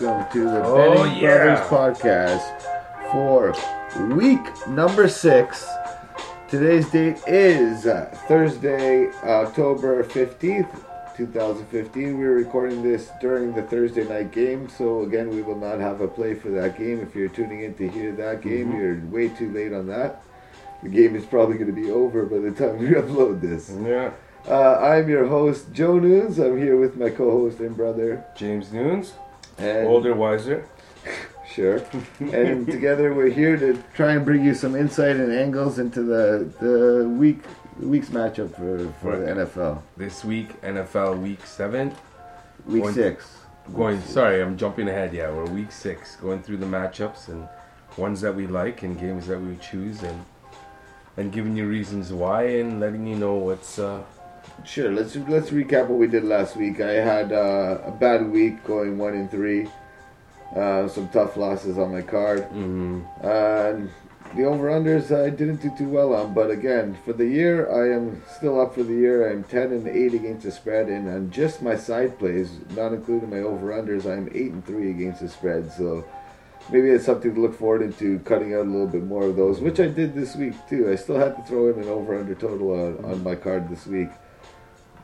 Welcome to the Oh, Betting yeah. Brothers podcast for week number six. Today's date is uh, Thursday, October 15th, 2015. We're recording this during the Thursday night game, so again, we will not have a play for that game. If you're tuning in to hear that game, Mm-hmm. you're way too late on that. The game is probably going to be over by the time we upload this. Yeah. Uh, I'm your host, Joe Nunes. I'm here with my co-host and brother, James Nunes, and older, wiser. Sure. and together we're here to try and bring you some insight and angles into the the week the week's matchup for, for the NFL. This week, NFL Week Seven. Week One- six. Going. Sorry, I'm jumping ahead. Yeah, we're Week Six, going through the matchups and ones that we like and games that we choose and and giving you reasons why and letting you know what's. Uh, Sure. Let's let's recap what we did last week. I had uh, a bad week, going one and three. Uh, some tough losses on my card. mm, And the over unders I didn't do too well on, but again, for the year I am still up for the year. I'm ten and eight against the spread, and on just my side plays, not including my over unders, I'm eight and three against the spread. So maybe it's something to look forward into cutting out a little bit more of those, which I did this week too. I still had to throw in an over under total on, on my card this week,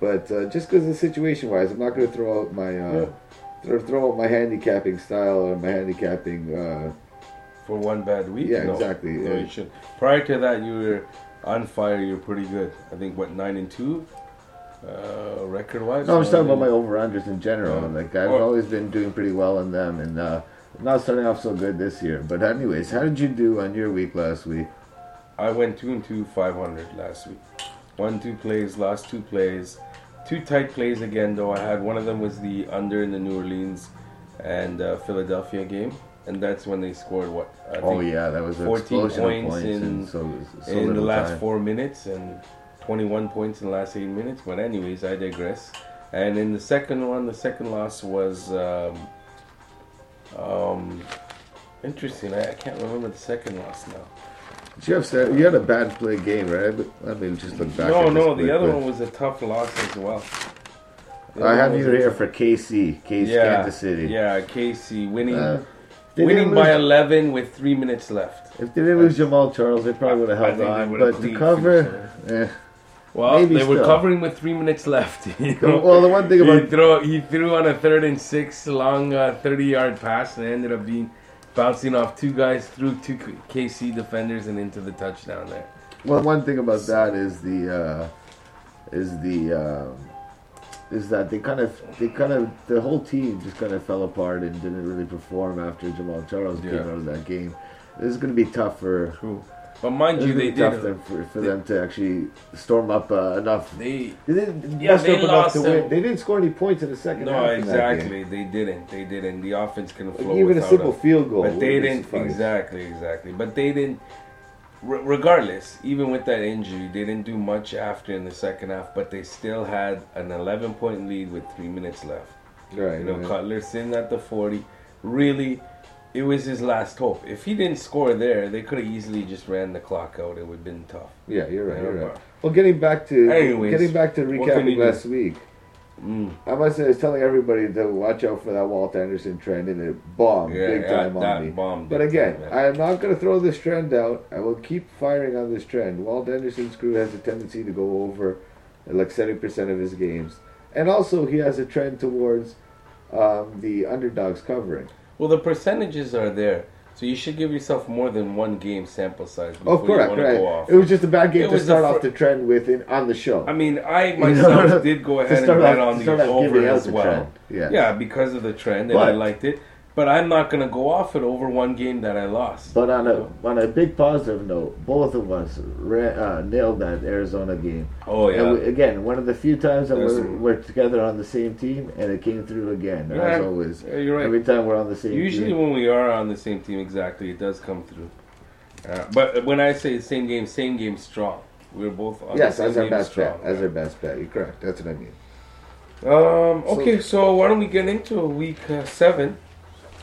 but uh, just because of the situation wise, I'm not going to throw out my. Uh, Throw, throw out my handicapping style or my handicapping uh, for one bad week. Yeah, no. exactly. No, Yeah. you should. Prior to that, you were on fire. You're pretty good. I think what nine and two, uh, record wise. No, I'm just talking about my over unders in general. Yeah. Like I've Or- always been doing pretty well on them, and uh, not starting off so good this year. But anyways, how did you do on your week last week? I went two and two, 500 last week. One, two plays, lost two plays. Two tight plays again, though. I had one of them was the under in the New Orleans and uh, Philadelphia game, and that's when they scored what? I Oh yeah, that was 14 points points in- in so, so in the last time. four minutes and 21 points in the last eight minutes. But anyways, I digress. And in the second one, the second loss was um, um, interesting. I, I can't remember the second loss now. Jeff said you had a bad play game, right? But let me just look back. No, no, the other quickly. one was a tough loss as well. I have you here for KC, KC yeah, Kansas City. Yeah, KC winning, Uh, winning by lose- 11 with three minutes left. If they didn't lose Jamaal Charles, they probably would have I held on. But to cover, eh. Well, Maybe they were covering with three minutes left. You know? well, the one thing he about threw he threw on a third and six long uh, 30 yard pass and ended up being bouncing off two guys through two KC defenders and into the touchdown there. Well, one thing about that is the uh, is the um is that they kind of they kind of the whole team just kind of fell apart and didn't really perform after Jamaal Charles came out of that game. This is going to be tough for. True. But mind you, they tough did. them for, for them to actually storm up uh, enough. They They didn't Yeah, they lost to win. They didn't score any points in the second no, half. game. exactly. They didn't. They didn't. The offense couldn't Like, flow even a simple them. field goal. But they didn't exactly, exactly. But they didn't. Re- regardless, even with that injury, they didn't do much after in the second half. But they still had an 11 point lead with three minutes left. Right. You know, right. Cutler sitting at the 40. Really, it was his last hope. If he didn't score there, they could have easily just ran the clock out. It would have been tough. Yeah, you're right. You're right. Well, getting back to Anyways, getting back to recapping you do? last week. Mm. I must say, I was telling everybody to watch out for that Walt Anderson trend, and it bombed Yeah, big time that on me. bombed But again, time. I am not going to throw this trend out. I will keep firing on this trend. Walt Anderson's crew has a tendency to go over like 70% of his games. And also, he has a trend towards um, the underdogs covering. Well, the percentages are there, so you should give yourself more than one game sample size before Oh, correct, you want to right. go off. It was just a bad game It to start the off the trend with in, on the show. I mean, I myself did go ahead and bet on the over as well. Yeah. Yeah, because of the trend, and I liked it. But I'm not gonna go off it over one game that I lost. But on a know? on a big positive note, both of us ran, uh, nailed that Arizona game. oh yeah, And we, again, one of the few times that There's we're, some- we're together on the same team, and it came through again. Yeah. As always, Yeah, you're right. every time we're on the same team. Usually, team. when we are on the same team, exactly, it does come through. Uh, but when I say same game, same game strong. We're both on Yes, the same as our best strong. bet. As our best bet. You're correct. That's what I mean. Um, okay, so why don't we get into week uh, seven?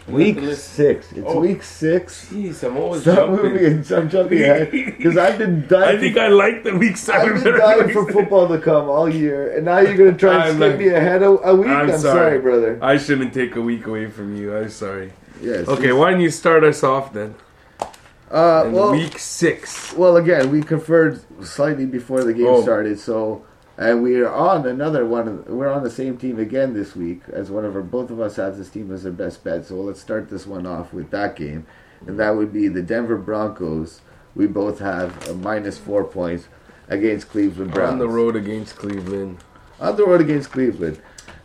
Week six. It's Oh. week six. Jeez, I'm always Stop jumping. moving. I'm jumping ahead because I've been dying. I think I like the week I've seven. been better dying for football to come all year, and now you're gonna try and skip like- me ahead a, a week. I'm I'm, sorry. sorry. brother. I shouldn't take a week away from you. I'm sorry. Yes. Okay, why don't you start us off then? Uh, well, week six. well, again, we conferred slightly before the game Oh. started, so and we are on another one. We're on the same team again this week as one of our. Both of us have this team as our best bet. So let's start this one off with that game, and that would be the Denver Broncos. We both have a minus four points against Cleveland Browns On the road against Cleveland. on the road against Cleveland.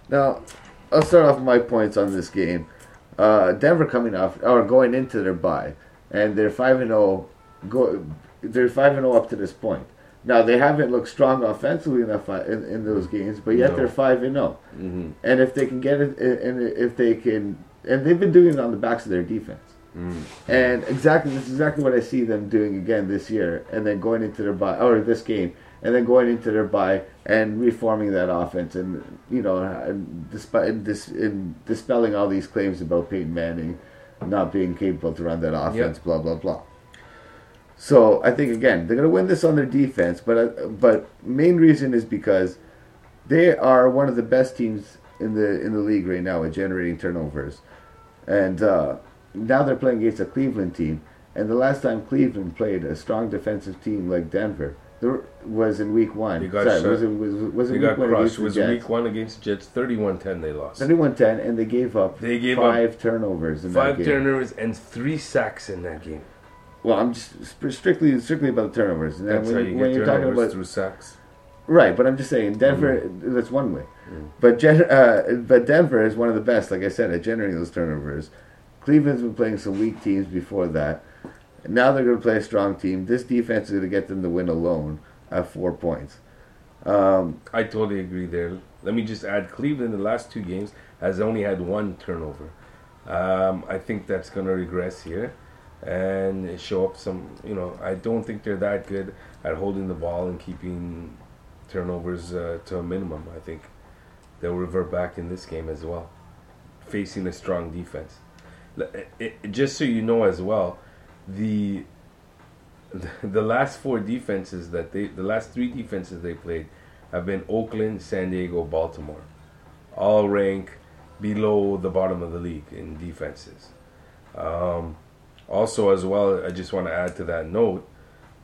Now, I'll start off my points on this game. Uh, Denver coming off or going into their bye, and they're five and zero. Go, they're five and zero up to this point. Now they haven't looked strong offensively enough uh, in, in those games, but yet No. they're five and zero. Mm-hmm. And if they can get it, and if they can, and they've been doing it on the backs of their defense. Mm. And exactly, this is exactly what I see them doing again this year, and then going into their bye or this game, and then going into their bye and reforming that offense, and you know, and despite dis, in dispelling all these claims about Peyton Manning not being capable to run that offense, blah blah blah. So I think again they're going to win this on their defense, but uh, but main reason is because they are one of the best teams in the in the league right now at generating turnovers, and uh, now they're playing against a Cleveland team. And the last time Cleveland played a strong defensive team like Denver there was in Week One. They got Sorry, was it was, was it They Week got One crushed. against was the Jets? week one against the Jets. 31-10 they lost. 31-10, and they gave up They gave up five turnovers in Five that game. turnovers and three sacks in that game. Well, I'm just strictly strictly about the turnovers. And That's when, how you when get you're talking turnovers about through sacks. Right, but I'm just saying Denver. Mm. That's one way, but Gen, uh, but Denver is one of the best, like I said, at generating those turnovers. Cleveland's been playing some weak teams before that. Now they're going to play a strong team. This defense is going to get them the win alone at four points. Um, I totally agree there. Let me just add Cleveland, the last two games, has only had one turnover. Um, I think that's going to regress here and show up some, you know, I don't think they're that good at holding the ball and keeping turnovers uh, to a minimum. I think they'll revert back in this game as well, facing a strong defense. It- it- just so you know as well, the the last four defenses that they the last three defenses they played have been Oakland, San Diego, Baltimore. All rank below the bottom of the league in defenses. Um, also, as well, I just want to add to that note,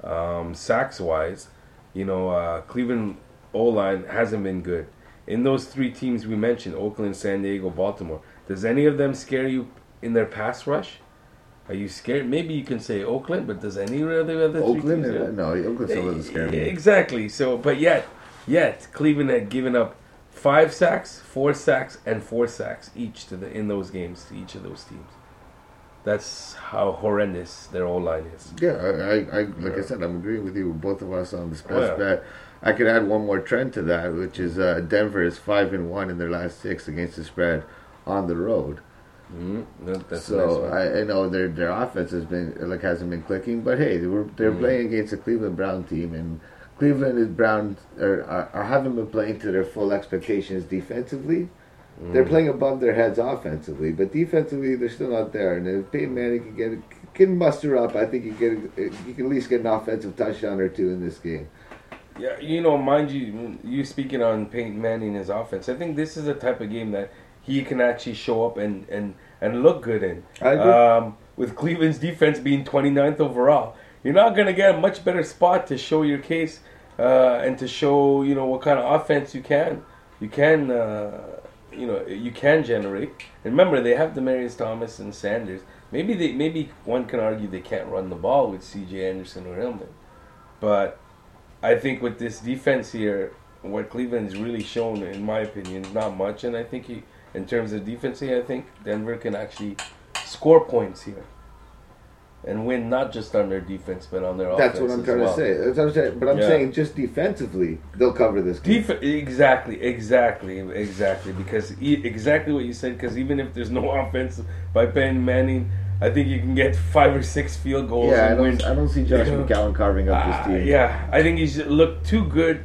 um, sacks wise, you know, uh, Cleveland O line hasn't been good. In those three teams we mentioned, Oakland, San Diego, Baltimore, does any of them scare you in their pass rush? Are you scared? Maybe you can say Oakland, but does any of the other three Oakland, teams? uh, no, Oakland still doesn't scare me. Exactly. So, but yet, yet Cleveland had given up five sacks, four sacks, and four sacks each to the in those games to each of those teams. That's how horrendous their O line is. Yeah, I, I, like I said, I'm agreeing with you. Both of us on this best Oh, yeah. bet. I could add one more trend to that, which is uh, Denver is five and one in their last six against the spread on the road. mm that's so nice. I, I know their their offense has been like hasn't been clicking, but hey, they were they're Mm. playing against a Cleveland Brown team, and Cleveland is Brown are, are, are haven't been playing to their full expectations defensively. They're Mm. playing above their heads offensively, but defensively they're still not there. And if Peyton Manning can get can muster up, I think you get you can at least get an offensive touchdown or two in this game. Yeah, you know, mind you, you speaking on Peyton Manning his offense, I think this is a type of game that he can actually show up and, and, and look good in. I agree. Um, with Cleveland's defense being 29th overall, you're not going to get a much better spot to show your case uh, and to show, you know, what kind of offense you can. You can, uh, you know, you can generate. Remember, they have Demaryius Thomas and Sanders. Maybe they, maybe one can argue they can't run the ball with C.J. Anderson or Hillman, but I think with this defense here, what Cleveland's really shown, in my opinion, is not much. And I think he, in terms of defense here, I think Denver can actually score points here and win not just on their defense but on their That's offense. That's what I'm trying well. to say. That's what I'm saying. But I'm Yeah. saying just defensively, they'll cover this game. Def- exactly, exactly, exactly. Because e- exactly what you said. Because even if there's no offense by Ben Manning, I think you can get five or six field goals yeah, I and win. don't, I don't see Josh. McCown carving up Uh, this team. yeah, I think he's looked too good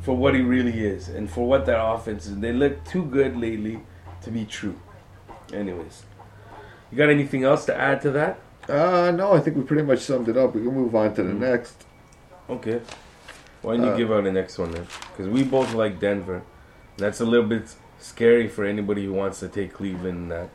for what he really is, and for what that offense is. They look too good lately to be true. Anyways, You got anything else to add to that? Uh, no, I think we pretty much summed it up. We can move on to the Mm. next. Okay. Why don't you Uh, give out the next one then? Because we both like Denver. That's a little bit scary for anybody who wants to take Cleveland. And that,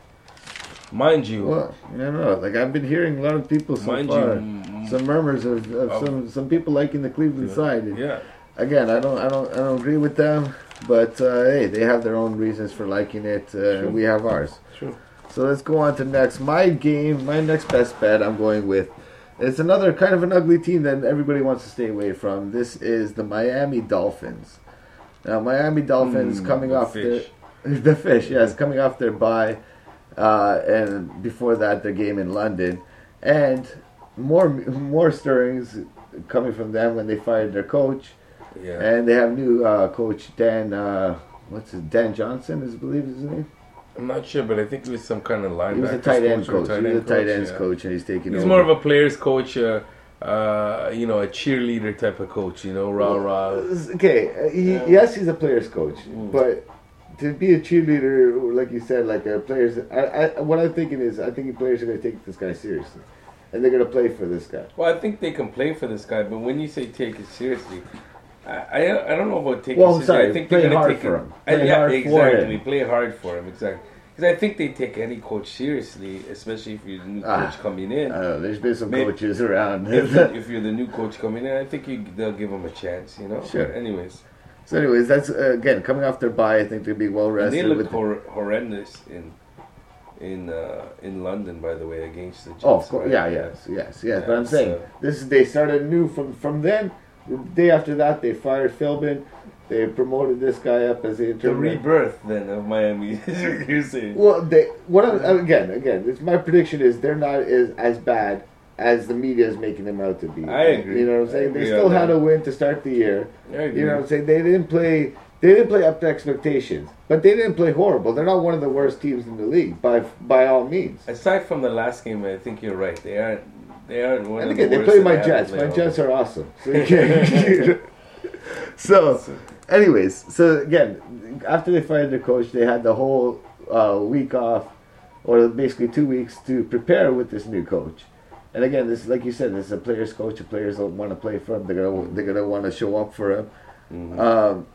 mind you, Well, don't know. Like I've been hearing a lot of people so mind far. you, some murmurs of, of Oh. some some people liking the Cleveland side. Yeah, Again, I don't I don't I don't agree with them, but uh, hey, they have their own reasons for liking it. Uh, Sure. We have ours. true. So let's go on to next. My game, my next best bet. I'm going with. It's another kind of an ugly team that everybody wants to stay away from. This is the Miami Dolphins. Now, Miami Dolphins Mm, coming the off fish. their the fish, yes, coming off their bye, uh, and before that their game in London, and more more stirrings coming from them when they fired their coach, Yeah. and they have new uh, coach Dan. Uh, what's his Dan Johnson? Is I believe is his name. I'm not sure, but I think he was some kind of linebacker. He was a tight end or coach. He was a tight ends yeah. coach, and he's taking He's over. more of a player's coach, uh, uh, you know, a cheerleader type of coach. You know, rah rah. Okay, uh, he, Yeah. yes, he's a player's coach, Mm. but to be a cheerleader, like you said, like a players, I, I, what I'm thinking is, I think players are going to take this guy seriously, and they're going to play for this guy. Well, I think they can play for this guy, but when you say take it seriously, I I, don't know about taking Well, sorry, I think play they're gonna hard take for him. Uh, Play yeah, hard for exactly. Play hard for him, exactly. Because I think they take any coach seriously, especially if you're the new Ah, coach coming in. I know. There's been some Maybe- coaches around. if, if you're the new coach coming in, I think you, they'll give him a chance. You know. Sure. But anyways, so, anyways, that's uh, again coming off their bye. I think they'll be well and rested. they look with hor- horrendous in in uh, in London, by the way, against the Jets. Oh, of course. right? Yeah, yes, yes, yes. Yeah, but I'm saying so- this is they started new from from then. The day after that, they fired Philbin. They promoted this guy up as the The rebirth then of Miami. you're saying. Well, they what I'm, again, again, it's my prediction is they're not as as bad as the media is making them out to be. I agree. You know what I'm saying? They still had that. a win to start the year. You know what I'm saying? They didn't play. They didn't play up to expectations, but they didn't play horrible. They're not one of the worst teams in the league by by all means. Aside from the last game, I think you're right. They aren't. They aren't one And of again, the they play my Jets. My. Jets are awesome. So, you so anyways, so again, after they fired their coach, they had the whole uh, week off, or basically two weeks to prepare with this new coach. And again, this like you said, this is a player's coach. The players don't want to play for him. They're gonna they're gonna want to show up for him. Mhm. Um,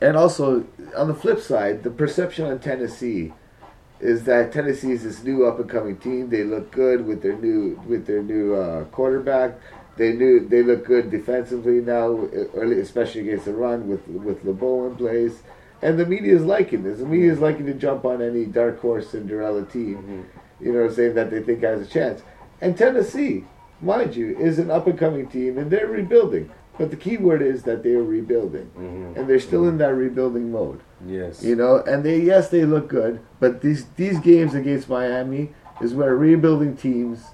and also on the flip side, the perception on Tennessee is that Tennessee is this new up and coming team. They look good with their new with their new uh, quarterback. They knew they look good defensively now, early, especially against the run with with LeBeau in place. And the media is liking this. The media is liking to jump on any dark horse Cinderella team. Mhm. You know, saying that they think has a chance. And Tennessee, mind you, is an up and coming team, and they're rebuilding. But the key word is that they're rebuilding, Mhm. and they're still in that rebuilding mode. Yes. You know, and they yes they look good, but these these games against Miami is where rebuilding teams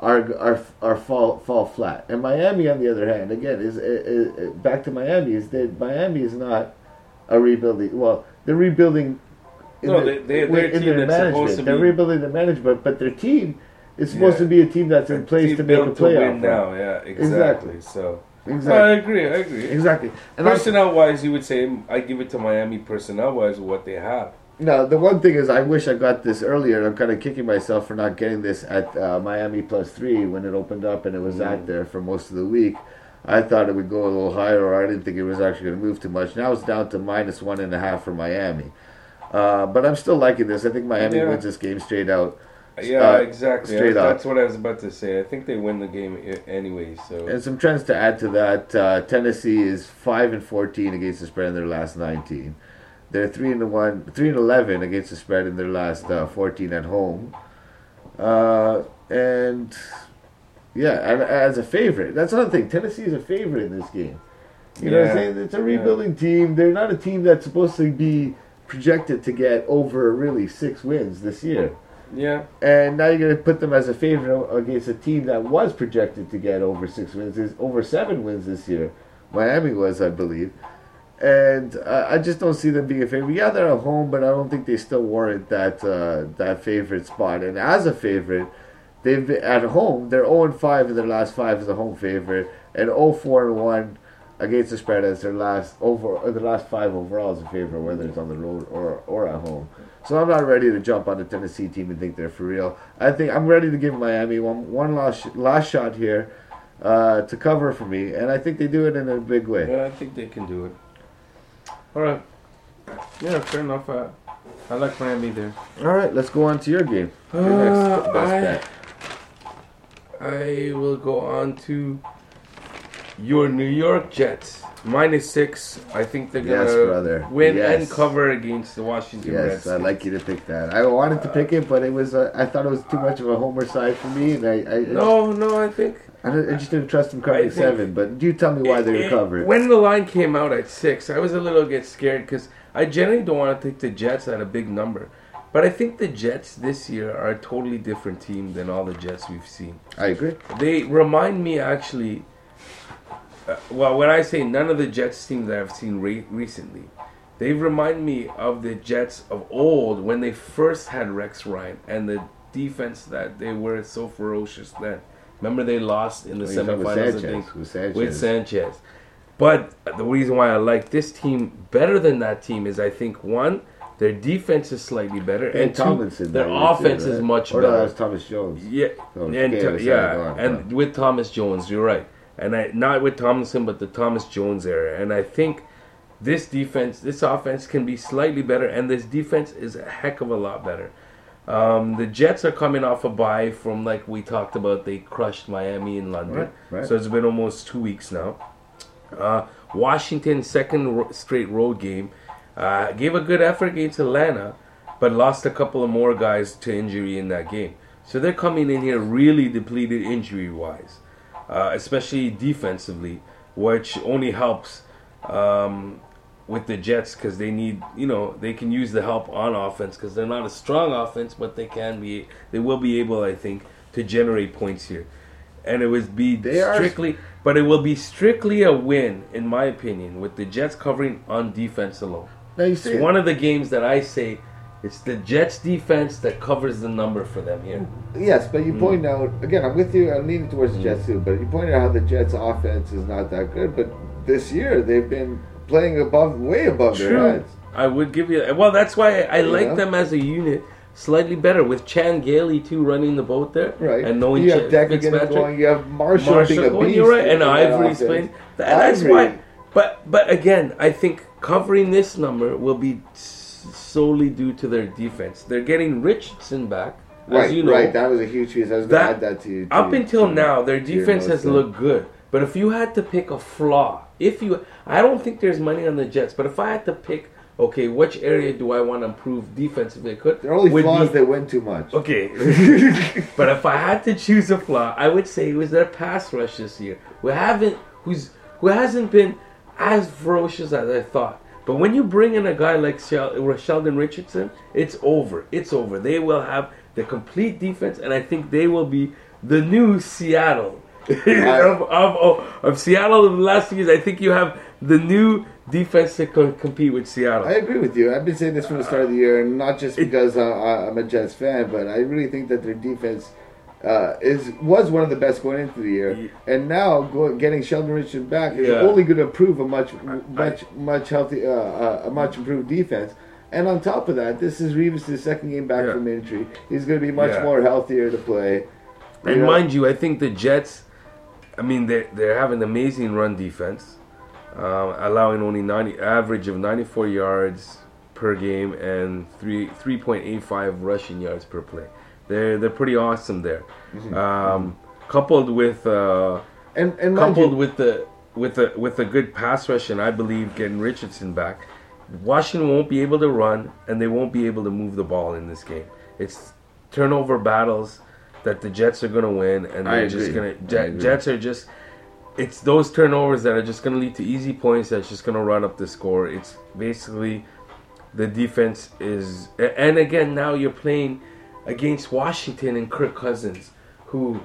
are are are fall fall flat. And Miami, on the other hand, again is, is, is back to Miami is that Miami is not a rebuilding. Well, they're rebuilding. in No, their- they- they're- they're in their management. to They're rebuilding the management, but their team is supposed Yeah. to be a team that's in place to make a playoff. now. Yeah, exactly. Exactly. So Exactly. I agree. I agree. Exactly. And Personnel wise, you would say I give it to Miami. Personnel wise, what they have. No, the one thing is, I wish I got this earlier. and I'm kind of kicking myself for not getting this at uh, Miami plus three when it opened up and it was Mm. out there for most of the week. I thought it would go a little higher, or I didn't think it was actually going to move too much. Now it's down to minus one and a half for Miami. Uh, but I'm still liking this. I think Miami Yeah. wins this game straight out. Yeah, Uh, exactly. straight up. That's what I was about to say. I think they win the game anyway. So And some trends to add to that: uh, Tennessee is five and fourteen against the spread in their last nineteen. They're three and one, three and eleven against the spread in their last uh, fourteen at home. Uh, and yeah, and as a favorite, that's another thing. Tennessee is a favorite in this game. You know what I'm saying? It's a rebuilding team. They're not a team that's supposed to be projected to get over really six wins this year. Yeah, And now you're going to put them as a favorite against a team that was projected to get over six wins, is over seven wins this year. Miami was, I believe. And uh, I just don't see them being a favorite. Yeah, they're at home, but I don't think they still warrant that uh, that favorite spot. And as a favorite, they've been, at home they're 0 and 5 in their last five as a home favorite, and 0 4 and 1 against the spread as their last over the last five overall as a favorite, whether it's on the road or or at home. So I'm not ready to jump on the Tennessee team and think they're for real. I think I'm ready to give Miami one one last last shot here uh, to cover for me, and I think they do it in a big way. Yeah, I think they can do it. All right. Yeah, fair enough. Uh, I like Miami there. All right, let's go on to your game. Your next Uh, best I- bet. I will go on to your New York Jets. Minus six. I think they're Yes, gonna brother. win Yes. and cover against the Washington Yes, Redskins. I'd like you to pick that. I wanted to pick it, but it was uh, I thought it was too much of a homer side for me, and I I, No, no, I think I, don't- I just didn't trust them covering seven. But do you tell me why they It-. When the line came out at six, I was a little get scared because I generally don't want to take the Jets at a big number. But I think the Jets this year are a totally different team than all the Jets we've seen. I agree. They remind me actually. Uh, well, when I say none of the Jets teams that I've seen re- recently, they remind me of the Jets of old when they first had Rex Ryan and the defense that they were so ferocious then. Remember they lost in the Well, you're with semifinals, Sanchez. With Sanchez. with Sanchez. But the reason why I like this team better than that team is I think one, their defense is slightly better, And and two, Tomlinson. their year, too, offense is much or no, that better. was Thomas Jones. Yeah, So, and to- yeah, and with Thomas Jones, you're right, and I not with Tomlinson, but the Thomas Jones era, and I think this defense, this offense can be slightly better, and this defense is a heck of a lot better. Um, the Jets are coming off a bye from like we talked about. They crushed Miami in London, Right, right. so it's been almost two weeks now. Uh, Washington second ro- straight road game uh, gave a good effort against Atlanta, but lost a couple of more guys to injury in that game. So they're coming in here really depleted injury wise, uh, especially defensively, which only helps um, with the Jets because they need you know they can use the help on offense because they're not a strong offense, but they can be they will be able I think to generate points here, and it would be They are- strictly. But it will be strictly a win, in my opinion, with the Jets covering on defense alone. Now you It's say one of the games that I say it's the Jets defense that covers the number for them here. Yes, but you Mm. point out again. I'm with you. I'm leaning towards the Jets too. But you pointed out how the Jets' offense is not that good. But this year they've been playing above, way above their heads. I would give you well. That's why I, I like Yeah. them as a unit slightly better with Chan Gailey too running the boat there, Right. And knowing you Ch- have getting Fitzpatrick. going. You have Marshall, Marshall being a going, beast. you're right, and Ivory's playing. That, that's why. But but again, I think covering this number will be s- solely due to their defense. They're getting Richardson back, Right, you know. right. That was a huge piece. I was going to That- add that to you. to Up until to- now, their defense has looked good. But if you had to pick a flaw, if you, I don't think there's money on the Jets. But if I had to pick, okay, which area do I want to improve defensively? Could. Their only flaw is they win too much. Okay, but if I had to choose a flaw, I would say it was their pass rush this year. We haven't, who's who hasn't been as ferocious as I thought. But when you bring in a guy like Shel- Sheldon Richardson, it's over. It's over. They will have the complete defense, and I think they will be the new Seattle. of, of, of, of Seattle of the last few years, I think you have the new defense to co- compete with Seattle. I agree with you. I've been saying this from the start of the year, and not just because uh, I- I'm a Jets fan, but I really think that their defense uh, is was one of the best going into the year, and now go, getting Sheldon Richardson back is Yeah. only going to improve a much, much, much healthy, uh, uh, a much improved defense. And on top of that, this is Revis' second game back Yeah. from injury. He's going to be much Yeah. more healthier to play. You And know? mind you, I think the Jets, I mean, they're, they're having an amazing run defense, um, allowing only 90 average of 94 yards per game and three 3.85 rushing yards per play. They're they're pretty awesome there. Mm-hmm. Um, coupled with uh, and and coupled you, with the with the with a good pass rush, and I believe getting Richardson back, Washington won't be able to run, and they won't be able to move the ball in this game. It's turnover battles that the Jets are going to win, and they're just agree. going to. Jets are just. It's those turnovers that are just going to lead to easy points. That's just going to run up the score. It's basically the defense is, and again now you're playing against Washington and Kirk Cousins, who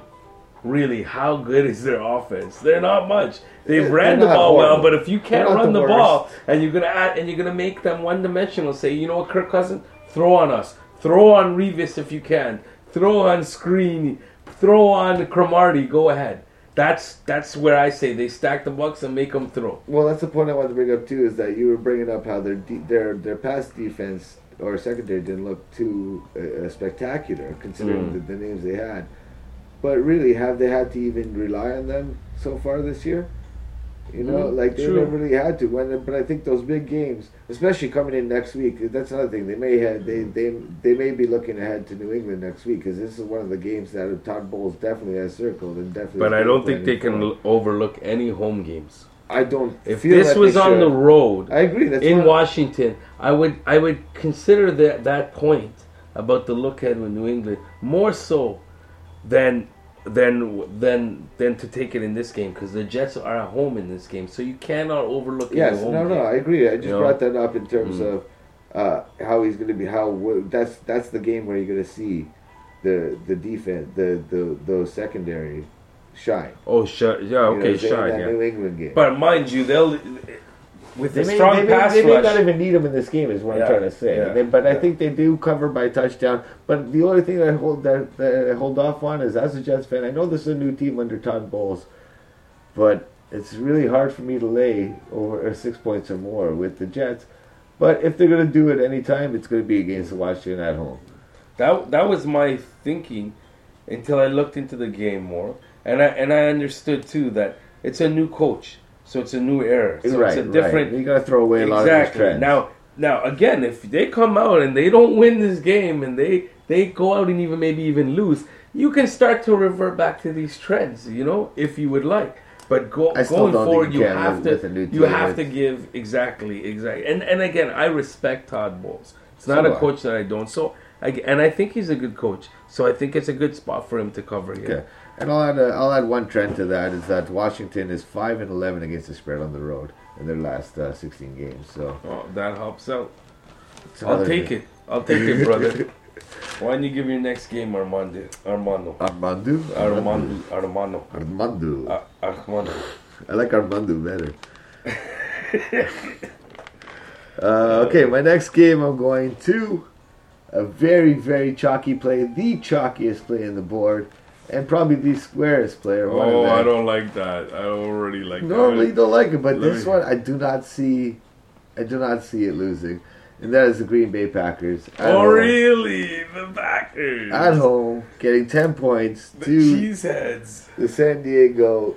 really how good is their offense? They're not much. They They're ran the ball well, but if you can't run the the, ball and you're gonna add and you're gonna make them one dimensional, say you know what, Kirk Cousins, throw on us, throw on Revis if you can, throw on Skrine, throw on Cromartie, go ahead. That's that's where I say they stack the Bucks and make them throw. Well, that's the point I wanted to bring up too. Is that you were bringing up how their de- their their pass defense or secondary didn't look too uh, spectacular considering Mm. the, the names they had. But really, have they had to even rely on them so far this year? You know, Mm, like they true. never really had to. When, but I think those big games, especially coming in next week, that's another thing. They may have they they they may be looking ahead to New England next week because this is one of the games that Todd Bowles definitely has circled and definitely. But I don't think they can l- overlook any home games. I don't. If feel this was on the road I agree. That's in Washington, I would I would consider that that point about the look ahead with New England more so than than than than to take it in this game because the Jets are at home in this game, so you cannot overlook. Yes, home no, no, game. I agree. I just You know? brought that up in terms Mm. of uh, how he's going to be. How that's that's the game where you're going to see the the defense, the the those secondary shine. Oh, sure, yeah, You know, okay, say sure, that yeah. New England game. But mind you, they'll with They the may, strong they may- pass they may rush. not even need him in this game, is what Yeah, I'm trying to say. yeah, They- but I think they do cover by touchdown. But the only thing that I hold that, that I hold off on is, as a Jets fan, I know this is a new team under Todd Bowles, but it's really hard for me to lay over uh, six points or more with the Jets. But if they're going to do it anytime, it's going to be against the Washington at home. That that was my thinking until I looked into the game more, and I and I understood too that it's a new coach, so it's a new era, so right, it's a different. Right. You got to throw away a lot of exactly. trends. Now, now again, if they come out and they don't win this game and they they go out and even maybe even lose, you can start to revert back to these trends. You know, if you would like. But go, going forward, you you have to with a new you have to give exactly exactly. And and again, I respect Todd Bowles. It's So not do a coach that I don't. So I, and I think he's a good coach. So I think it's a good spot for him to cover here. Okay. And I'll add, a, I'll add one trend to that is that Washington is 5 and 11 against the spread on the road in their last uh, 16 games. So Oh, that helps out. I'll take thing. it. I'll take it, brother. Why don't you give your next game, Armando? Armando. Armando? Armando. Armando. Armando. Ar- Armando. I like Armando better. uh, okay, my next game I'm going to a very, very chalky play, the chalkiest play in the board, and probably the squarest player. Oh, I don't like that. I already like Normally that. don't like it, but Let this me- one I do not see. I do not see it losing, and that is the Green Bay Packers. Oh, home. really? The Packers. At home, getting ten points The to cheeseheads. the San Diego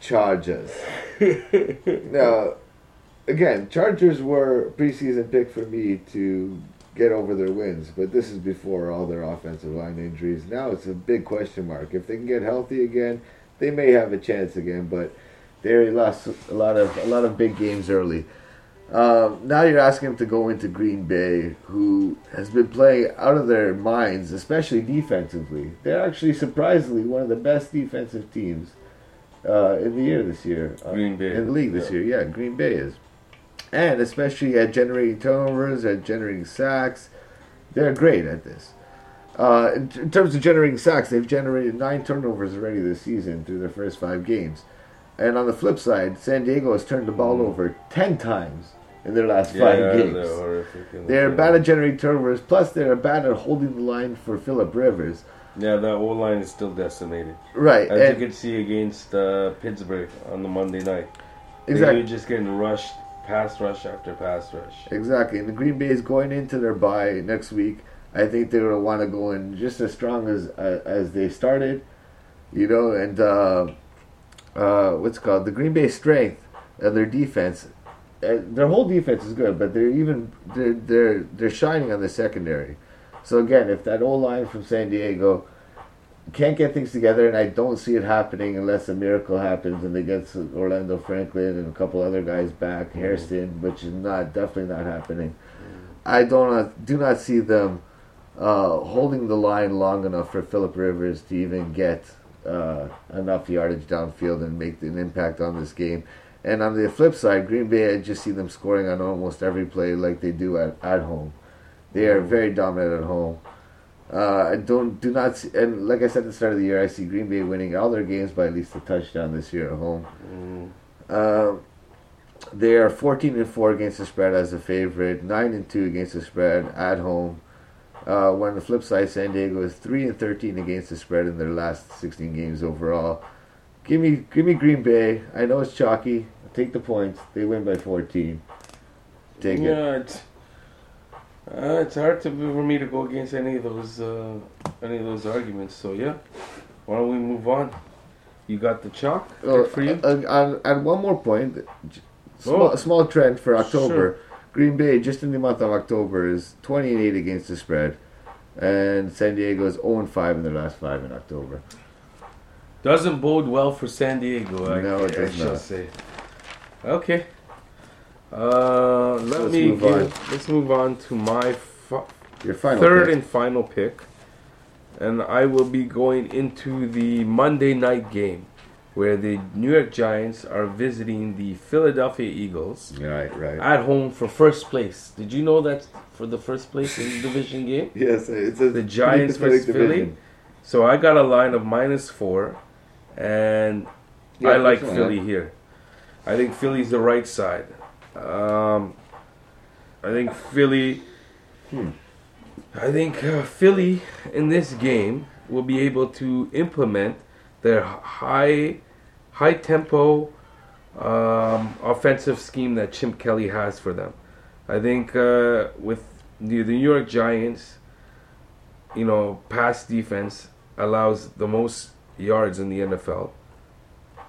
Chargers. now, again, Chargers were preseason pick for me to get over their wins, but this is before all their offensive line injuries. Now it's a big question mark. If they can get healthy again, they may have a chance again, but they already lost a lot of a lot of big games early. Um, now you're asking them to go into Green Bay, who has been playing out of their minds, especially defensively. They're actually surprisingly one of the best defensive teams uh, in the year this year. uh, Green Bay. in the league this Yeah. year. Yeah, Green Bay is, and especially at generating turnovers, at generating sacks, they're great at this. Uh, in, in terms of generating sacks, they've generated nine turnovers already this season through their first five games. And on the flip side, San Diego has turned the ball over ten times in their last. Yeah, five games. they're horrific. in the They're bad at generating turnovers. Plus, they're bad at holding the line for Philip Rivers. Yeah, that O line is still decimated. Right. As you could see against uh, Pittsburgh on the Monday night. exactly. They're just getting rushed, pass rush after pass rush. Exactly. And the Green Bay is going into their bye next week. I think they're going to want to go in just as strong as uh, as they started, you know. And uh, uh, what's called the Green Bay strength and their defense. Uh, their whole defense is good, but they're even they're they're they're shining on the secondary. So again, if that old line from San Diego can't get things together, and I don't see it happening unless a miracle happens and they get Orlando Franklin and a couple other guys back, Hairston, which is not definitely not happening. I don't do not see them uh, holding the line long enough for Philip Rivers to even get uh, enough yardage downfield and make an impact on this game. And on the flip side, Green Bay, I just see them scoring on almost every play like they do at, at home. They are very dominant at home. Uh, I don't do not see, and like I said at the start of the year, I see Green Bay winning all their games by at least a touchdown this year at home. Mm. Um, they are 14 and 4 against the spread as a favorite, 9 and 2 against the spread at home. Uh, when the flip side, San Diego is 3 and 13 against the spread in their last 16 games overall, Give me, give me Green Bay. I know it's chalky. Take the points. They win by 14. Take it. Uh, it's hard to, for me to go against any of those uh, any of those arguments. So yeah, why don't we move on? You got the chalk Oh, Good for you. uh, uh, and one more point. Small, Oh. small trend for October. Sure. Green Bay, just in the month of October, is 20 and 8 against the spread. And San Diego is 0 and 5 in their last five in October. Doesn't bode well for San Diego. I, No, it I does shall not. say. Okay. Uh, let let's me move give, on. let's move on to my fi- Your final third pick. and final pick, and I will be going into the Monday night game, where the New York Giants are visiting the Philadelphia Eagles Right, right. at home for first place. Did you know that for the first place in the division game? yes, it's a The Giants versus pathetic Philly? So I got a line of minus four, and Yeah, I like Philly fine. here. I think Philly's the right side. Um, I think Philly. Hmm. I think uh, Philly in this game will be able to implement their high, high tempo um, offensive scheme that Chip Kelly has for them. I think uh, with the, the New York Giants, you know, pass defense allows the most yards in the NFL.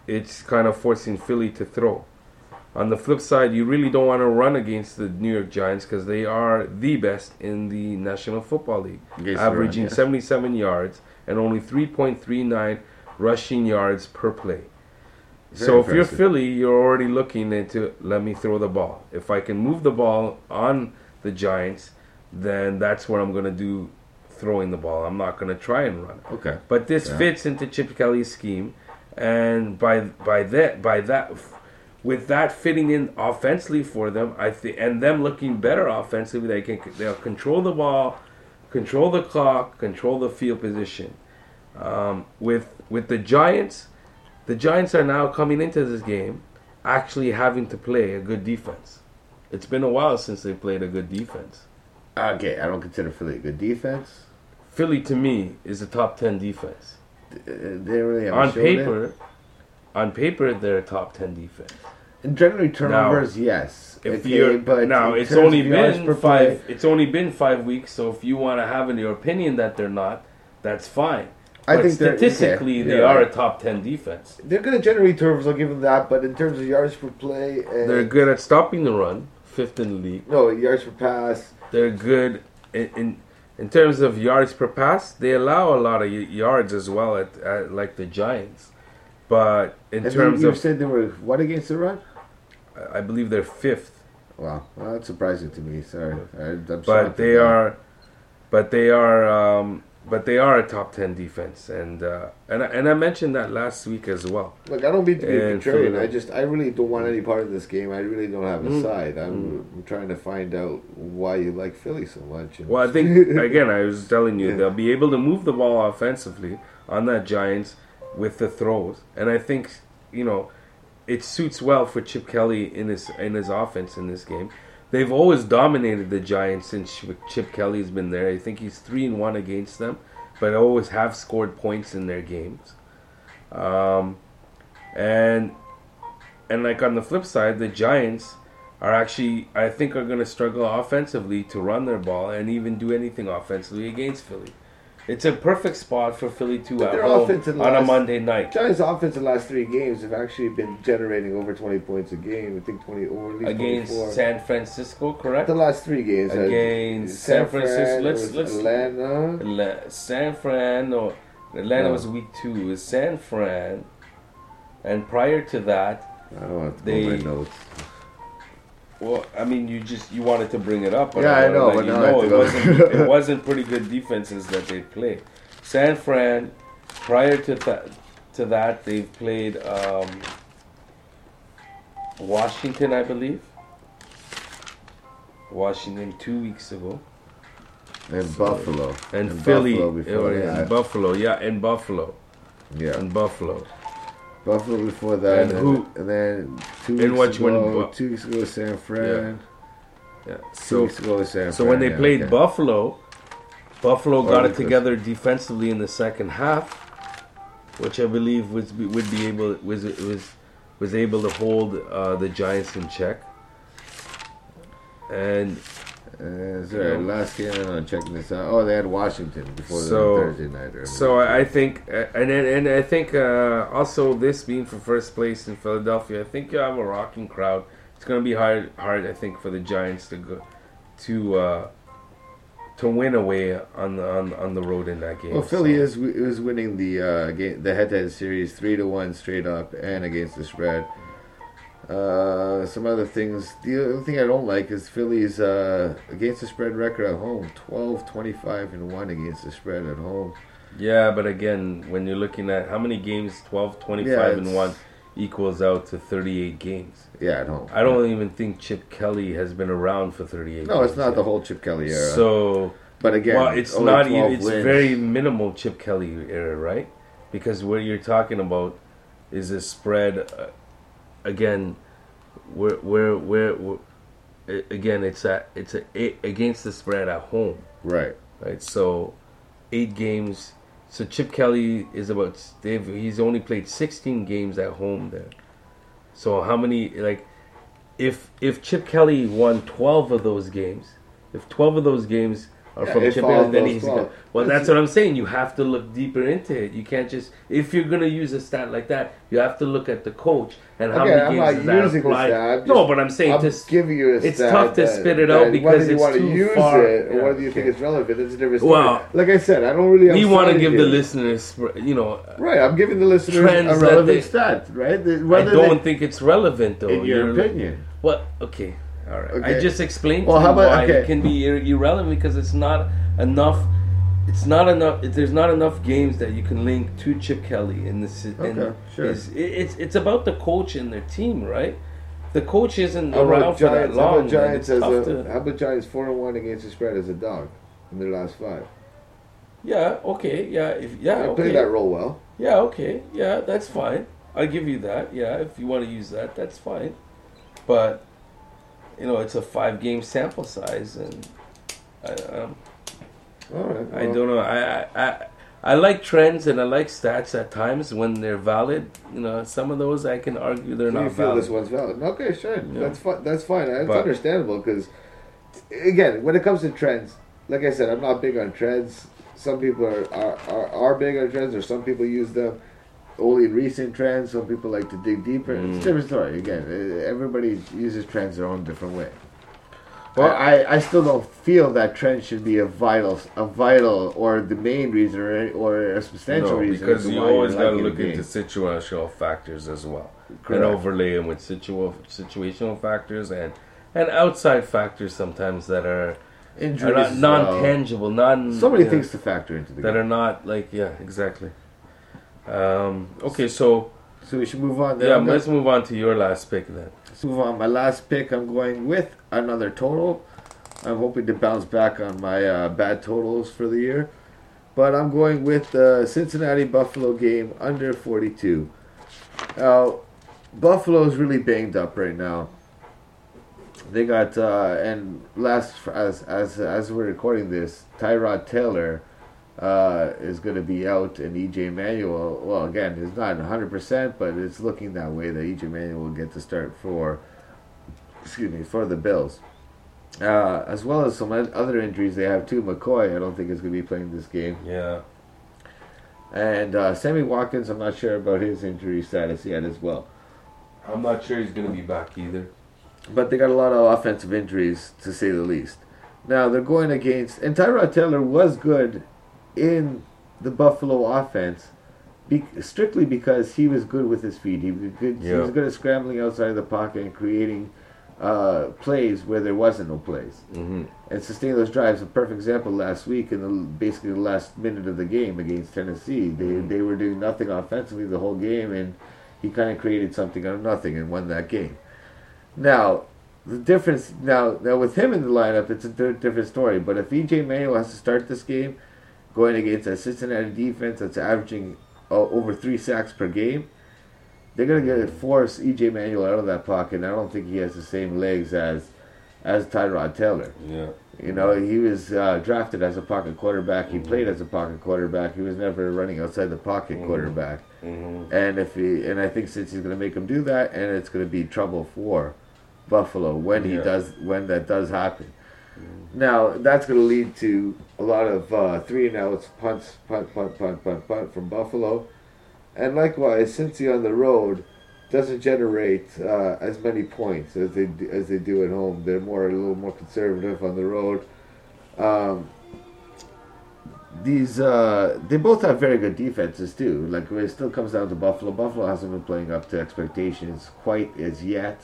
It's kind of forcing Philly to throw. On the flip side, you really don't want to run against the New York Giants because they are the best in the National Football League, averaging run, yeah. 77 yards and only 3.39 rushing yards per play. Very so if you're. Philly, you're already looking into let me throw the ball. If I can move the ball on the Giants, then that's what I'm going to do throwing the ball. I'm not going to try and run. Okay. But this Yeah. fits into Chip Kelly's scheme, and by by that by that with that fitting in offensively for them, I think, and them looking better offensively, they can they'll control the ball, control the clock, control the field position. Um, with with the Giants, the Giants are now coming into this game actually having to play a good defense. It's been a while since they played a good defense. Okay, I don't consider Philly a good defense. Philly to me is a top ten defense. They really on showed it. On paper, they're a top ten defense. And generally turnovers, yes. If Okay, you're, but now it's only been per five. play, It's only been five weeks. So if you want to have in your opinion that they're not, that's fine. I but think statistically, okay, they right. a top ten defense. They're going to generate turnovers. I'll give them that. But in terms of yards per play, and, They're good at stopping the run, fifth in the league. No yards per pass. They're good in in, in terms of yards per pass. They allow a lot of y- yards as well at, at like the Giants, but in And terms you, you of, said they were what against the run? I- believe they're fifth. Wow, well, that's surprising to me. Sorry, I, I'm but they that. are, but they are, um, but they are a top ten defense, and uh, and I, and I mentioned that last week as well. Look, I don't mean to be And contrarian. I just, I really don't want any part of this game. I really don't have a Mm. side. I'm, I'm trying to find out why you like Philly so much. Well, I think again, I was telling you Yeah. they'll be able to move the ball offensively on that Giants with the throws, and I think you know it suits well for Chip Kelly in his in his offense in this game. They've always dominated the Giants since Chip- Kelly's been there. I think he's three and one against them, but always have scored points in their games. Um, and and like on the flip side, the Giants are actually I think are going to struggle offensively to run their ball and even do anything offensively against Philly. It's a perfect spot for Philly to at home offensive on a Monday night Giants' offense in the last three games have actually been generating over 20 points a game. I think 20 or at least against 24. San Francisco, correct? the last three games uh, Against San Francisco. Fran, Let's- let's- Atlanta. La- San Fran, no, Atlanta No. was week two. It was San Fran, and prior to that, I don't want to They- go my notes. Well, I mean, you just you wanted to bring it up. But Yeah, I wanna know, but you now I know it wasn't it wasn't pretty good defenses that they played. San Fran, prior to that, to that they've played um, Washington, I believe. Washington two weeks ago. And Buffalo. And, And Philly, Buffalo before or that. in Buffalo, yeah, in Buffalo, Yeah. in Buffalo. Buffalo before that. And And, who- and then two and weeks ago, Bu- two weeks ago San Fran. Yeah. Two So, weeks ago San so Fran. when they yeah, played okay. Buffalo, Buffalo got it together defensively in the second half, which I believe was would be able was was was able to hold uh, the Giants in check. And Uh, sorry, last game I'm checking this out. Oh, they had Washington before So- the Thursday night. or so. I I think, uh, and and, and I think uh, also this being for first place in Philadelphia, I think you have a rocking crowd. It's going to be hard, hard I think, for the Giants to go to uh, to win away on the on, on the road in that game. Well, Philly So- is is winning the uh, game, the head-to-head series three to one straight up and against the spread. Uh, some other things. The other thing I don't like is Philly's uh, against the spread record at home 12, 25, and one against the spread at home. Yeah, but again, when you're looking at how many games, 12, 25, Yeah, and 1 equals out to 38 games. Yeah, at home. I don't even think Chip Kelly has been around for 38 No, it's not yet. the whole Chip Kelly era. So, but again, well, it's not even, it's wins. very minimal Chip Kelly era, right? Because what you're talking about is a spread, uh, again, where, where, where, a- again, it's at, it's a, a, against the spread at home. right. right? So eight games. So Chip Kelly is about they've he's only played 16 games at home there. So how many like if if Chip Kelly won 12 of those games, if 12 of those games are Yeah, from it Chip falls Kelly, then those he's 12. good. Well, that's what I'm saying. You have to look deeper into it. You can't just if you're gonna use a stat like that, you have to look at the coach and how I'm many not that using stat, I'm no, but I'm saying I'm just giving you a it's stat tough to that- spit it out because whether you it's want to use far. it or Yeah, whether you think it's relevant. It's a different story. Well, like I said, I don't really. we want to give the listeners, you know, Right, I'm giving the listeners a relevant they- stat, right? I don't they- think it's relevant though. in your opinion. What? Okay, all right. I just explained Well, to how about- why okay. it can be ir- irrelevant because it's not enough. It's not enough. There's not enough games that you can link to Chip Kelly in this. in Okay, sure. It's, it's it's about the coach and their team, right? The coach isn't How around about for that Giants? How about. Giants as a? to- How about Giants four and one against the spread as a dog in their last five? yeah. Okay. Yeah. If yeah. They Okay. played that role well. Yeah, okay. Yeah, that's fine. I'll give you that. Yeah, if you want to use that, that's fine. But, you know, it's a five game sample size, and I, um, All right. I don't know. I, I, I, I like trends and I like stats at times when they're valid. You know, some of those I can argue they're so you feel valid. this one's valid? Okay, sure. Yeah. That's fine. That's fine. That's But- understandable because, again, when it comes to trends, like I said, I'm not big on trends. Some people are are, are, are big on trends, or some people use them only recent trends. Some people like to dig deeper. It's Mm. a different story. Again, everybody uses trends their own different way. Well- I, I, still don't feel that trend should be a vital, a vital, or the main reason, or, or a substantial No, reason. because you always got to look the into situational factors as well, Correct. and overlay them with situa- situational factors and and outside factors sometimes that are, are Injuries, well. non-tangible, non So many things to factor into the that game. are not like yeah exactly um okay so So we should move on. Then yeah I'm gonna- let's move on to your last pick then Let's move on. My last pick, I'm going with another total. I'm hoping to bounce back on my uh, bad totals for the year. But I'm going with the Cincinnati Buffalo game under 42. Now, Buffalo's really banged up right now. They got uh, and last as as as we're recording this, Tyrod Taylor uh, is going to be out, and EJ Manuel. Well, again, it's not 100, percent but it's looking that way that EJ Manuel will get to start for, excuse me, for the Bills. Uh, as well as some other injuries they have too. McCoy, I don't think is going to be playing this game, yeah and uh, Sammy Watkins. I'm not sure about his injury status yet as well. i'm not sure he's gonna be back either but they got a lot of offensive injuries to say the least. Now they're going against, and Tyrod Taylor was good in the Buffalo offense, be, strictly because he was good with his feet. He was good. He was good at scrambling outside of the pocket and creating uh, plays where there wasn't no plays, hmm and sustain those drives. A perfect example last week in the basically the last minute of the game against Tennessee. They Mhm. they were doing nothing offensively the whole game, and he kind of created something out of nothing and won that game. Now, the difference now now with him in the lineup, it's a different story. But if EJ Manuel has to start this game, going against a Cincinnati defense that's averaging uh, over three sacks per game, they're gonna get force EJ Manuel out of that pocket. And I don't think he has the same legs as as Tyrod Taylor. yeah You know, he was uh, drafted as a pocket quarterback. He played as a pocket quarterback. He was never running outside the pocket Mhm. quarterback. Mm-hmm. And if he and I think since he's going to make him do that, and it's going to be trouble for Buffalo when he does when that does happen. Now that's going to lead to a lot of uh, three and outs, punts, punt, punt, punt, punt, punt from Buffalo, and likewise, Cincy on the road doesn't generate uh, as many points as they as they do at home. They're more a little more conservative on the road. Um, these uh, they both have very good defenses too. Like it still comes down to Buffalo. Buffalo hasn't been playing up to expectations quite as yet,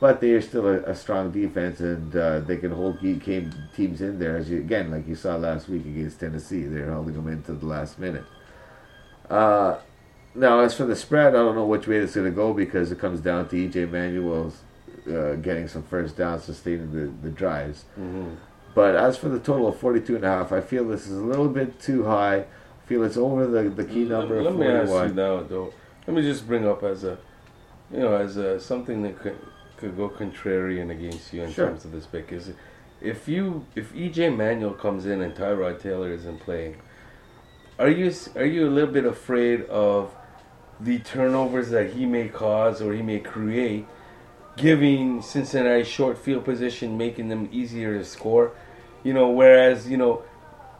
But they are still a, a strong defense and uh, they can hold key game teams in there. As you again, like you saw last week against Tennessee, they're holding them into the last minute. Uh, now, as for the spread, I don't know which way it's going to go because it comes down to EJ Manuel's uh, getting some first downs, sustaining the, the drives. Mm-hmm. But as for the total of 42 and a half, I feel this is a little bit too high. I feel it's over the, the key number Let of me ask you now, though. Let me just bring up as a, you know, as a something that could could go contrarian against you in Sure. terms of this pick is, if you if EJ Manuel comes in and Tyrod Taylor isn't playing, are you are you a little bit afraid of the turnovers that he may cause or he may create, giving Cincinnati short field position, making them easier to score? You know, whereas you know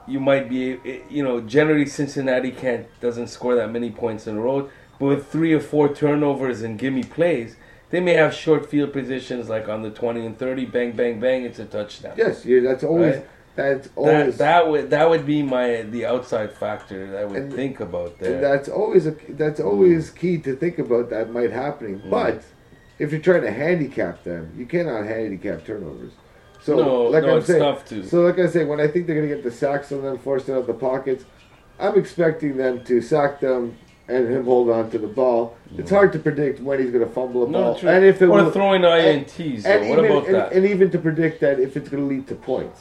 you might be, eh, you know, generally Cincinnati can't doesn't score that many points in a row, but with three or four turnovers and gimme plays, they may have short field positions like on the twenty and thirty, bang, bang, bang, it's a touchdown. Yes, yeah, that's always Right. that's That, always that would that would be my the outside factor that I would think about there. that's always a that's always key to think about that might happening. Mm. But if you're trying to handicap them, you cannot handicap turnovers. So no, like no, I'm saying. So, like I say, when I think they're going to get the sacks on them, forcing out the pockets, I'm expecting them to sack them and him hold on to the ball. It's hard to predict when he's going to fumble a no, ball, true. and if it or will, throwing INTs. though. and what even about and, that? and even to predict that if it's going to lead to points.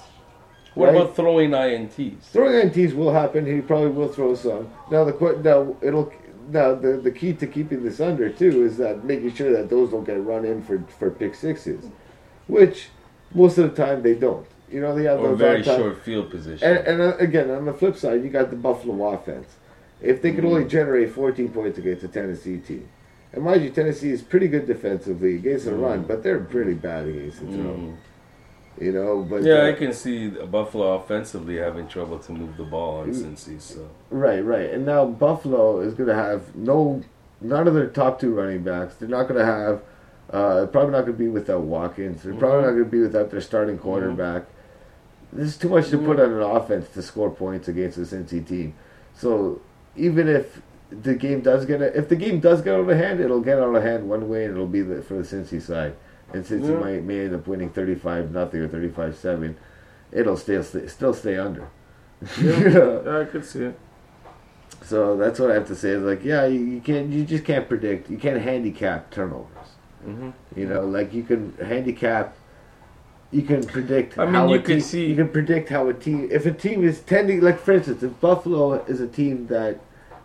what right? about throwing INTs? Throwing ints will happen. He probably will throw some. Now the now it'll now the the key to keeping this under too is that making sure that those don't get run in for for pick sixes, which most of the time they don't. You know they have Or those very short field position. And, and uh, again, on the flip side, you got the Buffalo offense. If they could Mm. only generate 14 points against a Tennessee team, and mind you, Tennessee is pretty good defensively against the run, but they're pretty bad against the throw. Mm. You know, but Yeah, uh, I can see Buffalo offensively having trouble to move the ball on Mm. Cincy. So Right, right. And now Buffalo is going to have no, none of their top two running backs. They're not going to have, uh, probably not going to be without Watkins. They're probably Mhm. not going to be without their starting quarterback. There's too much to put on an offense to score points against this NC team. So even if the game does get, a, if the game does get out of hand, it'll get out of hand one way, and it'll be the, for the Cincy side. And since Yeah. might may end up winning 35 nothing or 35 seven. It'll still stay, still stay under. yeah, I could see it. So that's what I have to say. Is like, yeah, you, you can't, you just can't predict. You can't handicap turnovers. hmm You know, like you can handicap. You can predict. I mean, how you a can team, see- You can predict how a team. If a team is tending, like for instance, if Buffalo is a team that,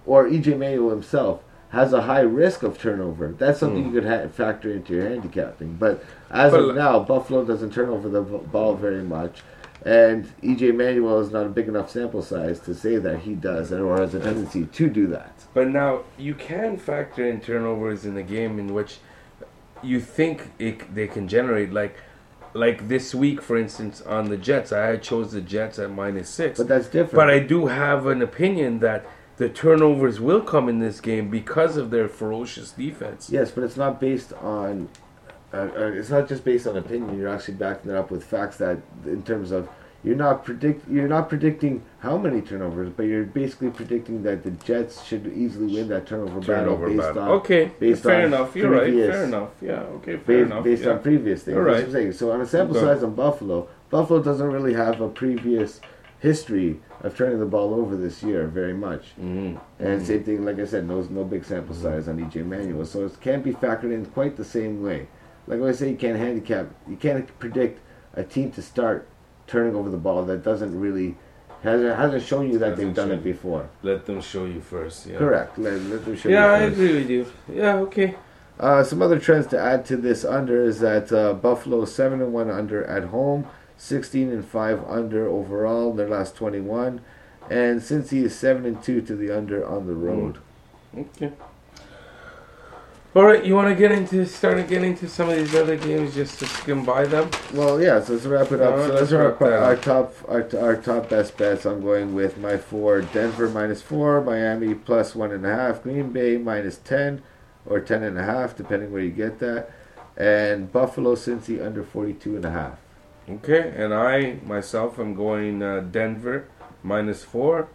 or EJ Manuel himself has a high risk of turnover, that's something Hmm. you could ha- factor into your handicapping. But as But of l- now, Buffalo doesn't turn over the ball very much. And EJ Manuel is not a big enough sample size to say that he does, or has a tendency to do that. But now you can factor in turnovers in a game in which you think it, they can generate like like this week, for instance, on the Jets. I chose the Jets at minus six, But that's different. but I do have an opinion that the turnovers will come in this game because of their ferocious defense. Yes, but it's not based on. Uh, uh, it's not just based on opinion. You're actually backing it up with facts that, in terms of, you're not predict. You're not predicting how many turnovers, but you're basically predicting that the Jets should easily win that turnover, Turnover battle based battle. on okay, based fair on enough. You're right. Fair enough. Yeah. Okay. Fair based, enough. based yeah. on previous things. Right. So on a sample Okay. size on Buffalo, Buffalo doesn't really have a previous history of turning the ball over this year very much. Mhm. And same thing, like I said, no, no big sample size on EJ Manuel, so it can't be factored in quite the same way. Like I say you can't handicap, you can't predict a team to start turning over the ball that doesn't really hasn't hasn't shown you that they've done it before. Let them show you first. Yeah. Correct. Let, let them show Yeah, I you first. agree with you. Yeah. Okay. Uh, some other trends to add to this under is that uh, Buffalo seven and one under at home, 16 and 5 under overall in their last 21. And Cincy is 7 and 2 to the under on the road. Okay. All right, you want to get into start getting into some of these other games just to skim by them? Well, yeah. So let's wrap it up. Right, so let's those are wrap our, our top our, our top best bets. I'm going with my four: Denver minus four, Miami plus one and a half, Green Bay minus ten or ten and a half, depending where you get that, and Buffalo Cincy under 42 and a half. Okay, and I myself am going uh, Denver minus four,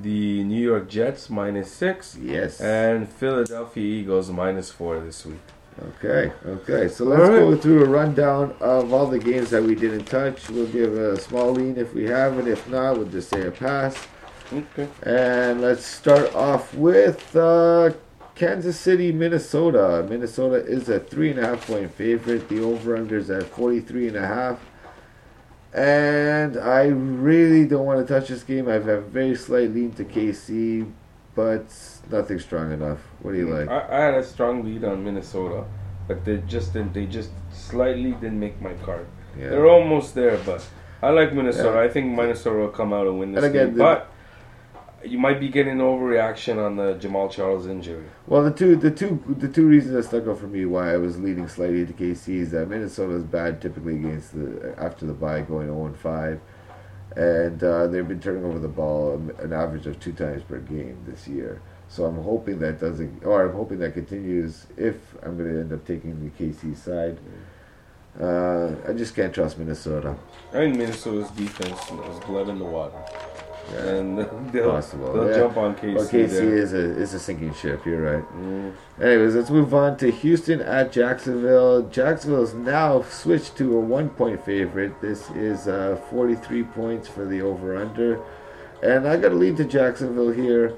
the New York Jets minus six, Yes. and Philadelphia Eagles minus four this week. Okay, okay. So let's Alright. go through a rundown of all the games that we didn't touch. We'll give a small lean if we have it. If not, we'll just say a pass. Okay. And let's start off with uh, Kansas City, Minnesota. Minnesota is a three and a half point favorite. The over under is at 43 and a half. And I really don't want to touch this game. I have a very slight lean to KC, but nothing strong enough. What do you like? I, I had a strong lead on Minnesota, but they just didn't. They just slightly didn't make my card. Yeah. They're almost there, but I like Minnesota. Yeah. I think Minnesota will come out and win this And again, game. But you might be getting an overreaction on the Jamaal Charles injury. Well, the two, the two, the two reasons that stuck out for me why I was leaning slightly to KC is that Minnesota is bad typically against the after the bye, going 0 and 5, and uh, they've been turning over the ball an average of two times per game this year. So I'm hoping that doesn't, or I'm hoping that continues. If I'm going to end up taking the KC side, uh, I just can't trust Minnesota. I think Minnesota's defense is blood in the water, Yeah, and they'll, possible. they'll yeah. jump on KC. Well, KC there. is a is a sinking ship. You're right. Mm. Anyways, let's move on to Houston at Jacksonville. Jacksonville is now switched to a one point favorite. This is uh, 43 points for the over under. And I got to lead to Jacksonville here.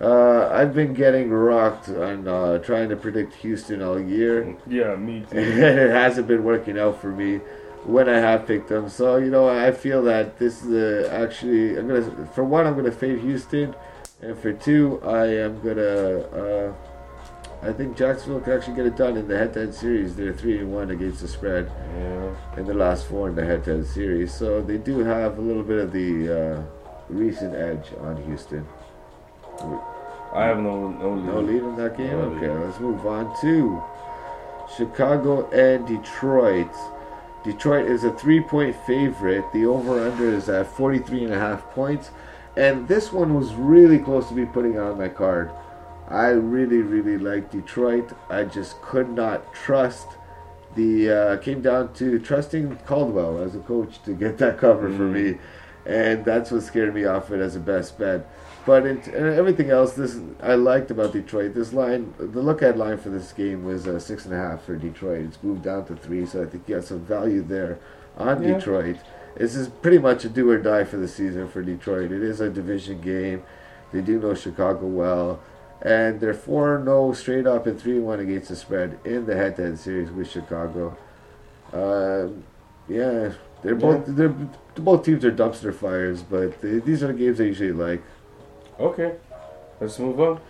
Uh, I've been getting rocked on uh, trying to predict Houston all year. Yeah, me and too. it hasn't been working out for me when I have picked them. So you know, I feel that this is a, actually I'm gonna for one I'm gonna fade Houston, and for two I am gonna uh, I think Jacksonville can actually get it done in the head-to-head series. They're three and one against the spread yeah. in the last four in the head-to-head series, so they do have a little bit of the uh, recent edge on Houston. I have no no lead. No lead in that game? No okay, lead. let's move on to Chicago and Detroit. Detroit is a three point favorite. The over under is at 43 and a half points. And this one was really close to me putting on my card. I really, really like Detroit. I just could not trust the. Uh, came down to trusting Caldwell as a coach to get that cover for Mm. me. And that's what scared me off it as a best bet. But in, and everything else, this I liked about Detroit. This line, the look at line for this game was uh, six and a half for Detroit. It's moved down to three, so I think you got some value there on Yeah. Detroit. This is pretty much a do or die for the season for Detroit. It is a division game. They do know Chicago well, and they're four no straight up and three one against the spread in the head-to-head series with Chicago. Um, yeah, they're both they're both teams are dumpster fires, but they, these are the games I usually like. Okay, let's move on.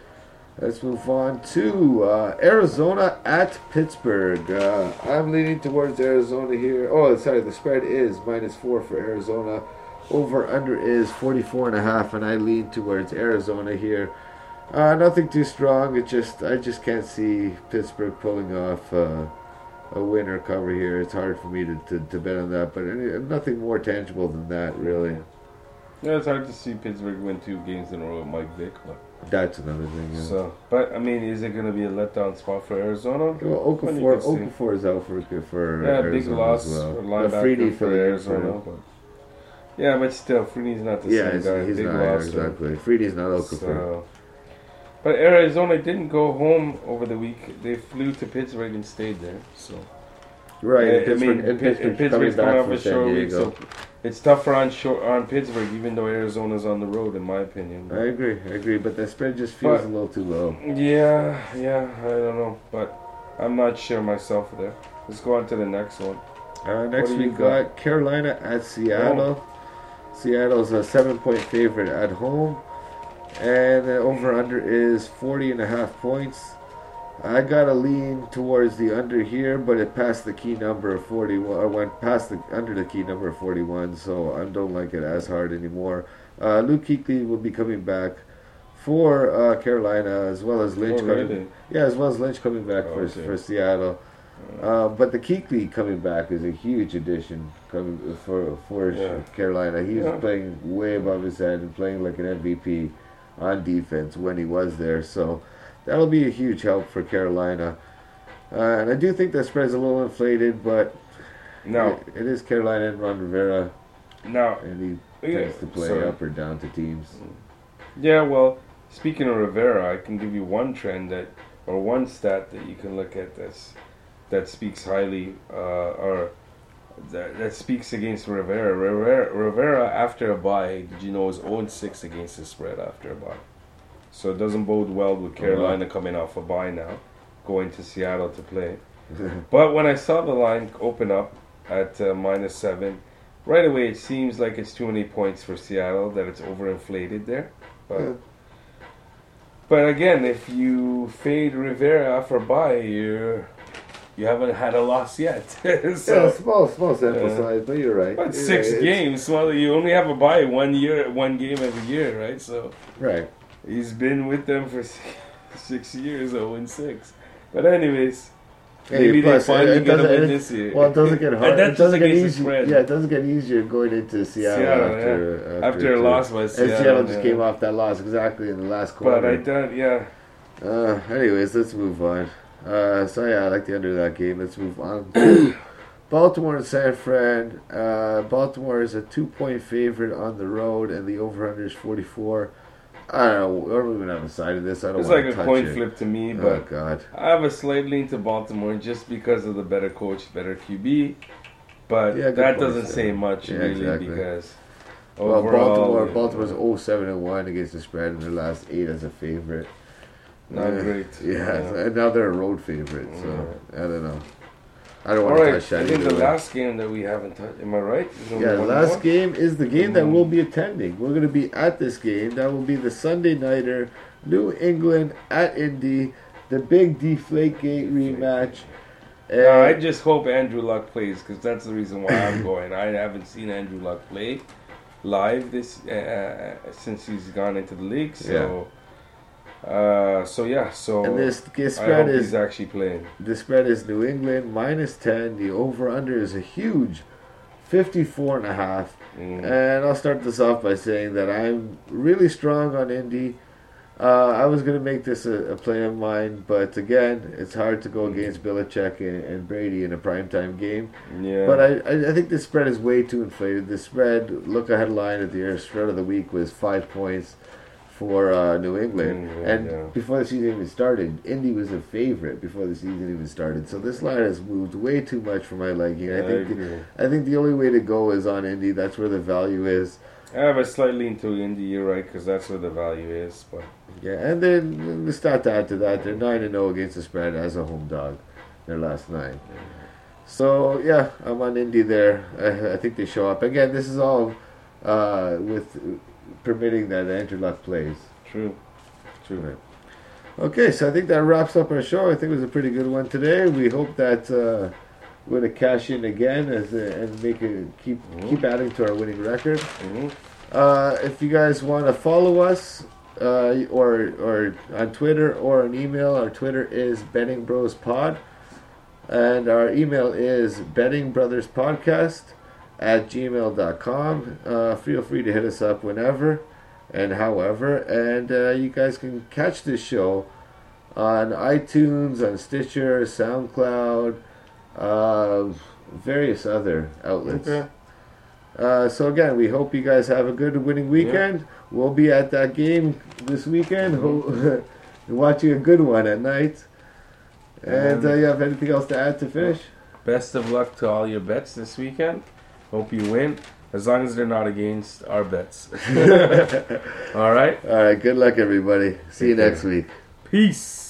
Let's move on to uh, Arizona at Pittsburgh. Uh, I'm leaning towards Arizona here. Oh, sorry, the spread is minus four for Arizona. Over under is 44 and a half, and I lean towards Arizona here. Uh, nothing too strong. It just I just can't see Pittsburgh pulling off uh, a win or cover here. It's hard for me to, to, to bet on that, but nothing more tangible than that, really. Yeah, it's hard to see Pittsburgh win two games in a row with Mike Vick, but That's another thing. Yeah. so. But I mean, is it going to be a letdown spot for Arizona? Well, Okafor, see. Okafor is out for for Yeah, Arizona big loss as well. for But linebacker for Arizona. for- Yeah, but still, Freeney's not the yeah, same guy. he's big not loss. exactly. Freeney's not Okafor. So, but Arizona didn't go home over the week. They flew to Pittsburgh and stayed there. So right, I- and I Pittsburgh, mean, Pittsburgh's, Pittsburgh's coming coming back off from a short week, so it's tougher on short, on Pittsburgh, even though Arizona's on the road, in my opinion. I agree, I agree, but the spread just feels But- a little too low. Yeah, yeah, I don't know, but I'm not sure myself there. Let's go on to the next one. Uh, next we got got? Carolina at Seattle. Seattle's a seven point favorite at home, and the over under is 40 and a half points. I got to lean towards the under here, but it passed the key number of 41. Or went past the under the key number of 41, so I don't like it as hard anymore. Uh, Luke Kuechly will be coming back for uh, Carolina, as well as Lynch Oh, coming. really? Yeah, as well as Lynch coming back for Okay. for Seattle. Uh, but the Kuechly coming back is a huge addition coming for for Yeah. Carolina. He was Yeah. playing way above his head and playing like an MVP on defense when he was there. So that'll be a huge help for Carolina. Uh, and I do think the spread's a little inflated, but no, it, it is Carolina and Ron Rivera, now, and he Yeah, tends to play up or down to teams. yeah. Well, speaking of Rivera, I can give you one trend that, or one stat that you can look at that's that speaks highly, uh, or that, that speaks against Rivera. Rivera. Rivera after a bye, did you know is 0 6 against the spread after a bye? So it doesn't bode well with Carolina coming off a bye now, going to Seattle to play. But when I saw the line open up at uh, minus seven, right away it seems like it's too many points for Seattle, that it's overinflated there. But, Yeah. but again, if you fade Rivera for bye, you you haven't had a loss yet. yeah, small, small sample Yeah. size, but you're right. but You're six right. Games, well, you only have a bye one year, one game every year, right? So Right. He's been with them for six, six years, 0 and 6. But anyways, Hey, maybe they plus, finally it gonna win this year. Well, it doesn't get hard. It doesn't get easier. Yeah, it doesn't get easier going into Seattle, Seattle, after, after After a loss by And Seattle. Seattle just yeah. came off that loss exactly in the last quarter. But I don't, yeah. uh, anyways, let's move on. Uh, so yeah, I like the under of that game. Let's move on. Baltimore and San Fran. Uh, Baltimore is a two-point favorite on the road, and the over/under is forty-four. I don't know. We're we gonna have a side of this? I don't It's like to a coin it. flip to me, Oh but God. I have a slight lean to Baltimore just because of the better coach, better QB. But Yeah, that doesn't say much Yeah, really exactly. because Well, overall, Baltimore, Baltimore's 0-7 and one against the spread in the last eight as a favorite. not great. Yeah, and now they're a road favorite, so I don't know. I don't want to touch that I think the last game that we haven't touched. Am I right? Yeah, last more? game is the game that Mhm. we'll be attending. We're going to be at this game. That will be the Sunday nighter, New England at Indy, the big Deflategate rematch. And No, I just hope Andrew Luck plays because that's the reason why I'm going. I haven't seen Andrew Luck play live this uh, since he's gone into the league. So, uh, so yeah. So and this, this spread is actually playing. the spread is New England minus 10. The over under is a huge 54 and a half. Mm. And I'll start this off by saying that I'm really strong on Indy. Uh, I was going to make this a, a play of mine, but again, it's hard to go against Belichick and, and Brady in a primetime game. Yeah. But I, I, I think the spread is way too inflated. The spread, look ahead line at the air spread of the week was five points for uh, New England. England, and yeah. before the season even started, Indy was a favorite before the season even started. So this line has moved way too much for my liking. I I think the. I think the only way to go is on Indy. That's where the value is. I have a slight lean to Indy. You're right because that's where the value is. But Yeah, and then the stat to add to that, they're nine and zero against the spread as a home dog, their last nine. So yeah, I'm on Indy there. I, I think they show up again. This is all uh, with permitting that Luck plays. true, true. Okay, so I think that wraps up our show. I think it was a pretty good one today. We hope that uh, we're going to cash in again as a, and make it keep Mhm. keep adding to our winning record. hmm Uh, if you guys want to follow us, uh, or or on Twitter or an email, our Twitter is Betting Bros Pod, and our email is Betting Brothers Podcast at gmail.com. Uh, feel free to hit us up whenever and however, and uh, you guys can catch this show on iTunes, on Stitcher, SoundCloud, uh, various other outlets. Okay. Uh, so again, we hope you guys have a good winning weekend. Yeah. We'll be at that game this weekend, ho- watching a good one at night. And uh, you have anything else to add to finish? Best of luck to all your bets this weekend. Hope you win, as long as they're not against our bets. all right. All right, good luck, everybody. See you next week. Peace.